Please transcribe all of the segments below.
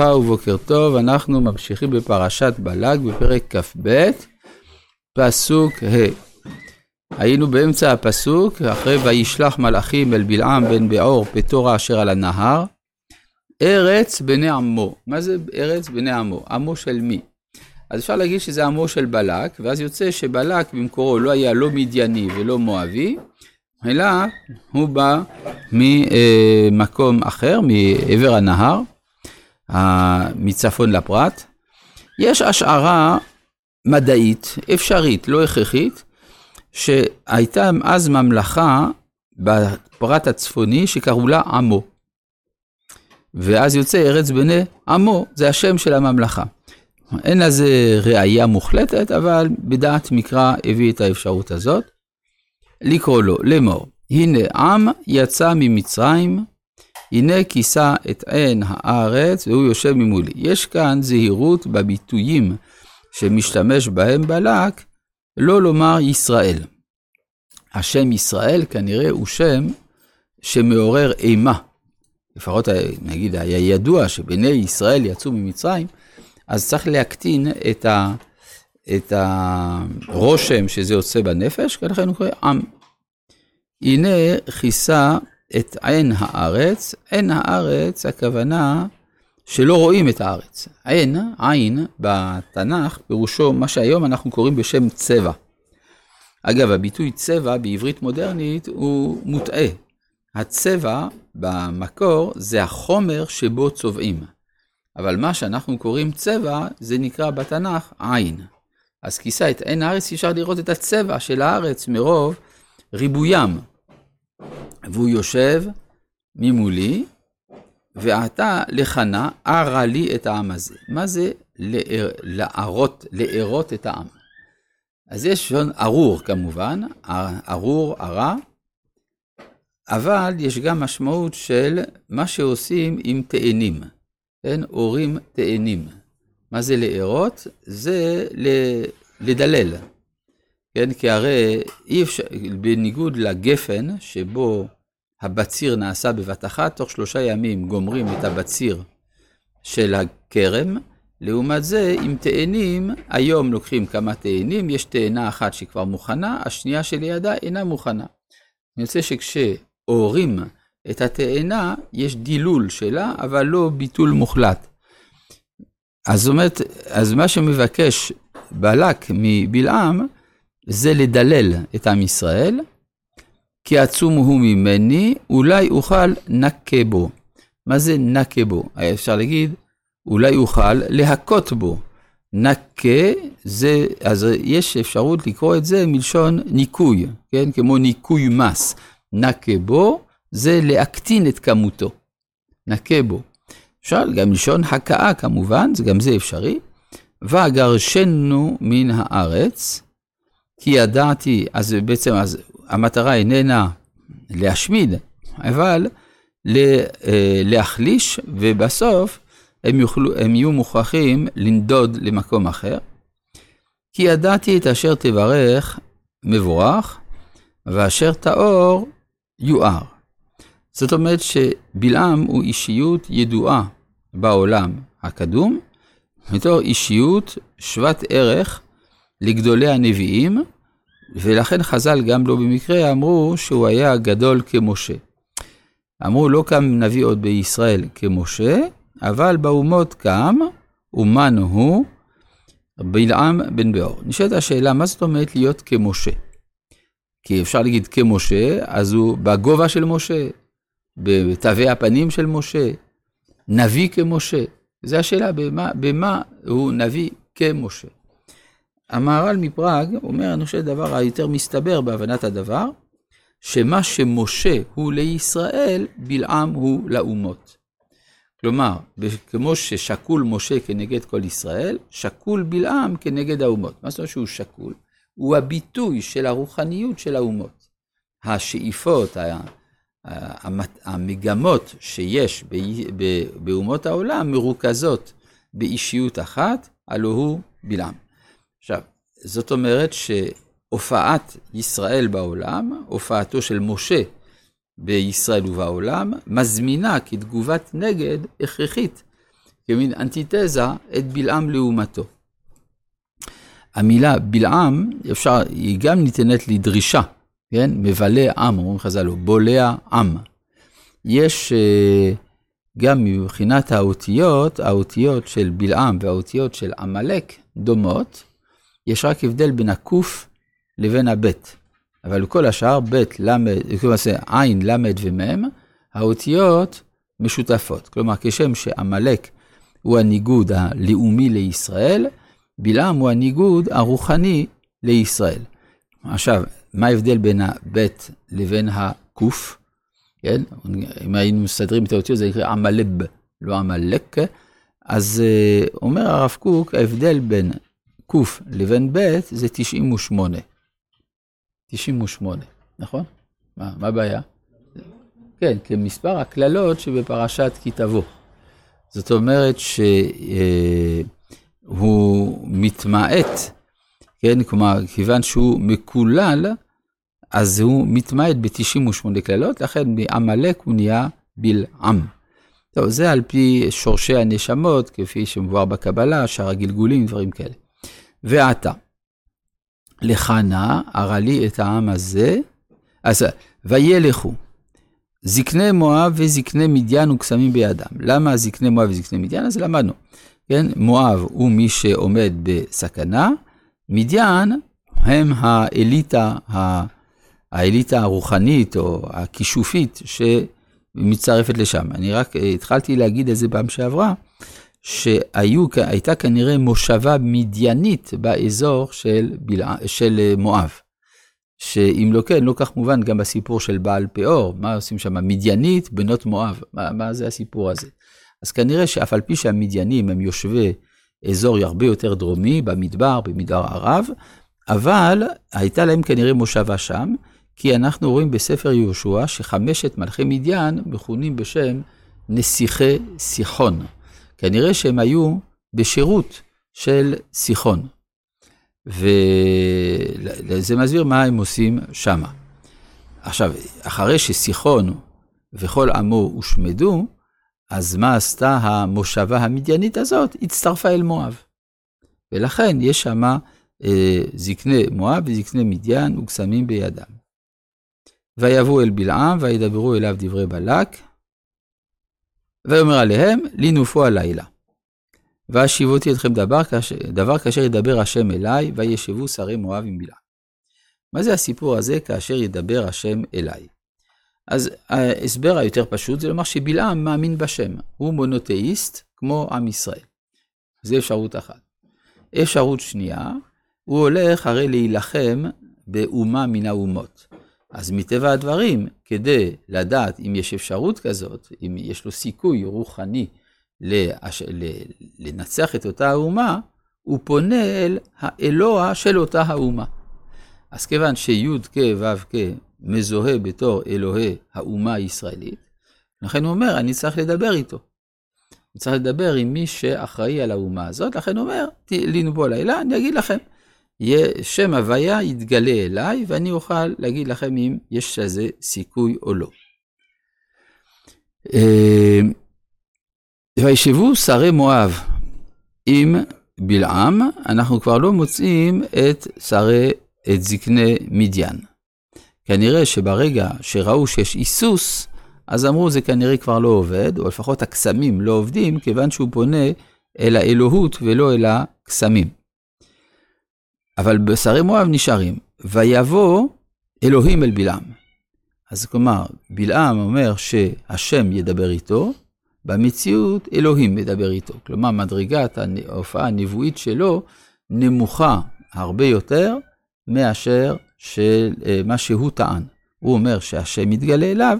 ובוקר טוב, אנחנו ממשיכים בפרשת בלק בפרק כ"ב, פסוק ה'. היינו באמצע הפסוק, אחרי וישלח מלאכים אל בלעם בן בעור פטורה אשר על הנהר, ארץ בני עמו. מה זה ארץ בני עמו? עמו של מי? אז אפשר להגיד שזה עמו של בלק, ואז יוצא שבלק במקורו לא היה לא מדייני ולא מואבי, אלא הוא בא ממקום אחר, מעבר הנהר. מצפון לפרט. יש השערה מדעית, אפשרית, לא הכרחית, שהייתה אז ממלכה בפרט הצפוני שקראו לה עמו. ואז יוצא ארץ בני עמו, זה השם של הממלכה. אין לזה ראייה מוחלטת, אבל בדעת מקרא הביא את האפשרות הזאת. לקרוא לו, לאמור, הנה עם יצא ממצרים, הנה כיסה את עין הארץ והוא יושב ממולי. יש כאן זהירות בביטויים שמשתמש בהם בלק, לא לומר ישראל. השם ישראל כנראה הוא שם שמעורר אימה. לפחות נגיד היה ידוע שבני ישראל יצאו ממצרים, אז צריך להקטין את, ה, את הרושם שזה יוצא בנפש, ולכן הוא קורא עם. הנה כיסה את עין הארץ, עין הארץ, הכוונה שלא רואים את הארץ. עין, עין, בתנ"ך, פירושו מה שהיום אנחנו קוראים בשם צבע. אגב, הביטוי צבע בעברית מודרנית הוא מוטעה. הצבע במקור זה החומר שבו צובעים. אבל מה שאנחנו קוראים צבע, זה נקרא בתנ"ך עין. אז כיסה את עין הארץ, אפשר לראות את הצבע של הארץ מרוב ריבוים. והוא יושב ממולי, ועתה לחנה ערה לי את העם הזה. מה זה לערות, לערות את העם? אז יש שון ארור כמובן, ארור, ערה, אבל יש גם משמעות של מה שעושים עם תאנים, כן? אורים תאנים. מה זה לערות? זה לדלל. כן, כי הרי אי אפשר, בניגוד לגפן, שבו הבציר נעשה בבת אחת, תוך שלושה ימים גומרים את הבציר של הכרם, לעומת זה, עם תאנים, היום לוקחים כמה תאנים, יש תאנה אחת שכבר מוכנה, השנייה שלידה אינה מוכנה. אני רוצה שכשהורים את התאנה, יש דילול שלה, אבל לא ביטול מוחלט. אז זאת אומרת, אז מה שמבקש בלק מבלעם, זה לדלל את עם ישראל, כי עצום הוא ממני, אולי אוכל נקה בו. מה זה נקה בו? אפשר להגיד, אולי אוכל להכות בו. נקה, זה, אז יש אפשרות לקרוא את זה מלשון ניקוי, כן? כמו ניקוי מס. נקה בו, זה להקטין את כמותו. נקה בו. אפשר גם מלשון הכאה כמובן, גם זה אפשרי. ואגרשנו מן הארץ, כי ידעתי, אז בעצם אז המטרה איננה להשמיד, אבל אה, להחליש, ובסוף הם, יוכלו, הם יהיו מוכרחים לנדוד למקום אחר. כי ידעתי את אשר תברך מבורך, ואשר טהור יואר. זאת אומרת שבלעם הוא אישיות ידועה בעולם הקדום, בתור אישיות שוות ערך לגדולי הנביאים, ולכן חז"ל גם לא במקרה אמרו שהוא היה גדול כמשה. אמרו לא קם נביא עוד בישראל כמשה, אבל באומות קם, אומן הוא, בלעם בן באור. נשאלת השאלה, מה זאת אומרת להיות כמשה? כי אפשר להגיד כמשה, אז הוא בגובה של משה, בתווי הפנים של משה, נביא כמשה. זו השאלה, במה, במה הוא נביא כמשה. המהר"ל מפראג אומר, אני חושב, הדבר היותר מסתבר בהבנת הדבר, שמה שמשה הוא לישראל, בלעם הוא לאומות. כלומר, כמו ששקול משה כנגד כל ישראל, שקול בלעם כנגד האומות. מה זאת אומרת שהוא שקול? הוא הביטוי של הרוחניות של האומות. השאיפות, המגמות שיש באומות העולם מרוכזות באישיות אחת, הלא הוא בלעם. עכשיו, זאת אומרת שהופעת ישראל בעולם, הופעתו של משה בישראל ובעולם, מזמינה כתגובת נגד הכרחית כמין אנטיתזה את בלעם לעומתו. המילה בלעם, אפשר, היא גם ניתנת לדרישה, כן? מבלה עם, אומרים חז"ל, בולע עם. יש אה, גם מבחינת האותיות, האותיות של בלעם והאותיות של עמלק דומות, יש רק הבדל בין הקוף לבין הבית. אבל כל השאר, בית, למד, כלומר, עין, למד ומם, האותיות משותפות. כלומר, כשם שעמלק הוא הניגוד הלאומי לישראל, בלעם הוא הניגוד הרוחני לישראל. עכשיו, מה ההבדל בין הבית לבין הקוף? כן? אם היינו מסדרים את האותיות, זה נקרא עמלב, לא עמלק. אז uh, אומר הרב קוק, ההבדל בין קוף לבין בית זה 98. 98, נכון? מה, מה הבעיה? כן, כמספר הקללות שבפרשת כי תבוא. זאת אומרת שהוא אה, מתמעט, כן, כלומר, כיוון שהוא מקולל, אז הוא מתמעט ב-98 קללות, לכן מעמלק הוא נהיה בלעם. טוב, זה על פי שורשי הנשמות, כפי שמבואר בקבלה, שאר הגלגולים, דברים כאלה. ועתה, לך נא, הרע לי את העם הזה, אז וילכו. זקני מואב וזקני מדיין וקסמים בידם. למה זקני מואב וזקני מדיין? אז למדנו. כן, מואב הוא מי שעומד בסכנה, מדיין הם האליטה, האליטה הרוחנית או הכישופית שמצטרפת לשם. אני רק התחלתי להגיד את זה פעם שעברה, שהייתה כנראה מושבה מדיינית באזור של, בלע... של מואב. שאם לא כן, לא כך מובן גם בסיפור של בעל פאור, מה עושים שם? מדיינית, בנות מואב, מה, מה זה הסיפור הזה? אז כנראה שאף על פי שהמדיינים הם יושבי אזור הרבה יותר דרומי, במדבר, במדבר ערב, אבל הייתה להם כנראה מושבה שם, כי אנחנו רואים בספר יהושע שחמשת מלכי מדיין מכונים בשם נסיכי סיחון. כנראה שהם היו בשירות של סיחון. וזה מסביר מה הם עושים שמה. עכשיו, אחרי שסיחון וכל עמו הושמדו, אז מה עשתה המושבה המדיינית הזאת? הצטרפה אל מואב. ולכן יש שם אה, זקני מואב וזקני מדיין וקסמים בידם. ויבואו אל בלעם וידברו אליו דברי בלק, ויאמר עליהם, לנופו הלילה. ואשיבותי אתכם דבר, דבר כאשר ידבר השם אליי, וישבו שרי מואב עם בלעם. מה זה הסיפור הזה כאשר ידבר השם אליי? אז ההסבר היותר פשוט זה לומר שבלעם מאמין בשם, הוא מונותאיסט כמו עם ישראל. זו אפשרות אחת. אפשרות שנייה, הוא הולך הרי להילחם באומה מן האומות. אז מטבע הדברים, כדי לדעת אם יש אפשרות כזאת, אם יש לו סיכוי רוחני לנצח את אותה האומה, הוא פונה אל האלוה של אותה האומה. אז כיוון שי' כ' ו' כ' מזוהה בתור אלוהי האומה הישראלית, לכן הוא אומר, אני צריך לדבר איתו. אני צריך לדבר עם מי שאחראי על האומה הזאת, לכן הוא אומר, בו לילה, אני אגיד לכם. שם הוויה יתגלה אליי, ואני אוכל להגיד לכם אם יש לזה סיכוי או לא. אה, וישבו שרי מואב עם בלעם, אנחנו כבר לא מוצאים את שרי, את זקני מדיין. כנראה שברגע שראו שיש היסוס, אז אמרו זה כנראה כבר לא עובד, או לפחות הקסמים לא עובדים, כיוון שהוא פונה אל האלוהות ולא אל הקסמים. אבל בשרי מואב נשארים, ויבוא אלוהים אל בלעם. אז כלומר, בלעם אומר שהשם ידבר איתו, במציאות אלוהים מדבר איתו. כלומר, מדרגת ההופעה הנבואית שלו נמוכה הרבה יותר מאשר של אה, מה שהוא טען. הוא אומר שהשם מתגלה אליו,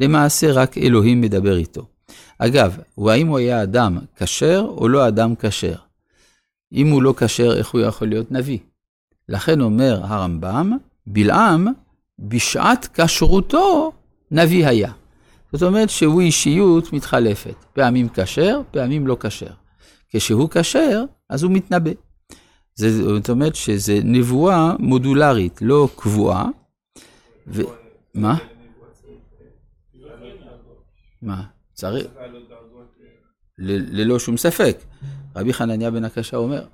למעשה רק אלוהים מדבר איתו. אגב, האם הוא היה אדם כשר או לא אדם כשר? אם הוא לא כשר, איך הוא יכול להיות נביא? לכן אומר הרמב"ם, בלעם, בשעת כשרותו נביא היה. זאת אומרת שהוא אישיות מתחלפת, פעמים כשר, פעמים לא כשר. כשהוא כשר, אז הוא מתנבא. זאת אומרת שזה נבואה מודולרית, לא קבועה. ו... מה? מה? צריך... ללא שום ספק. רבי חנניה בן הקשה אומר,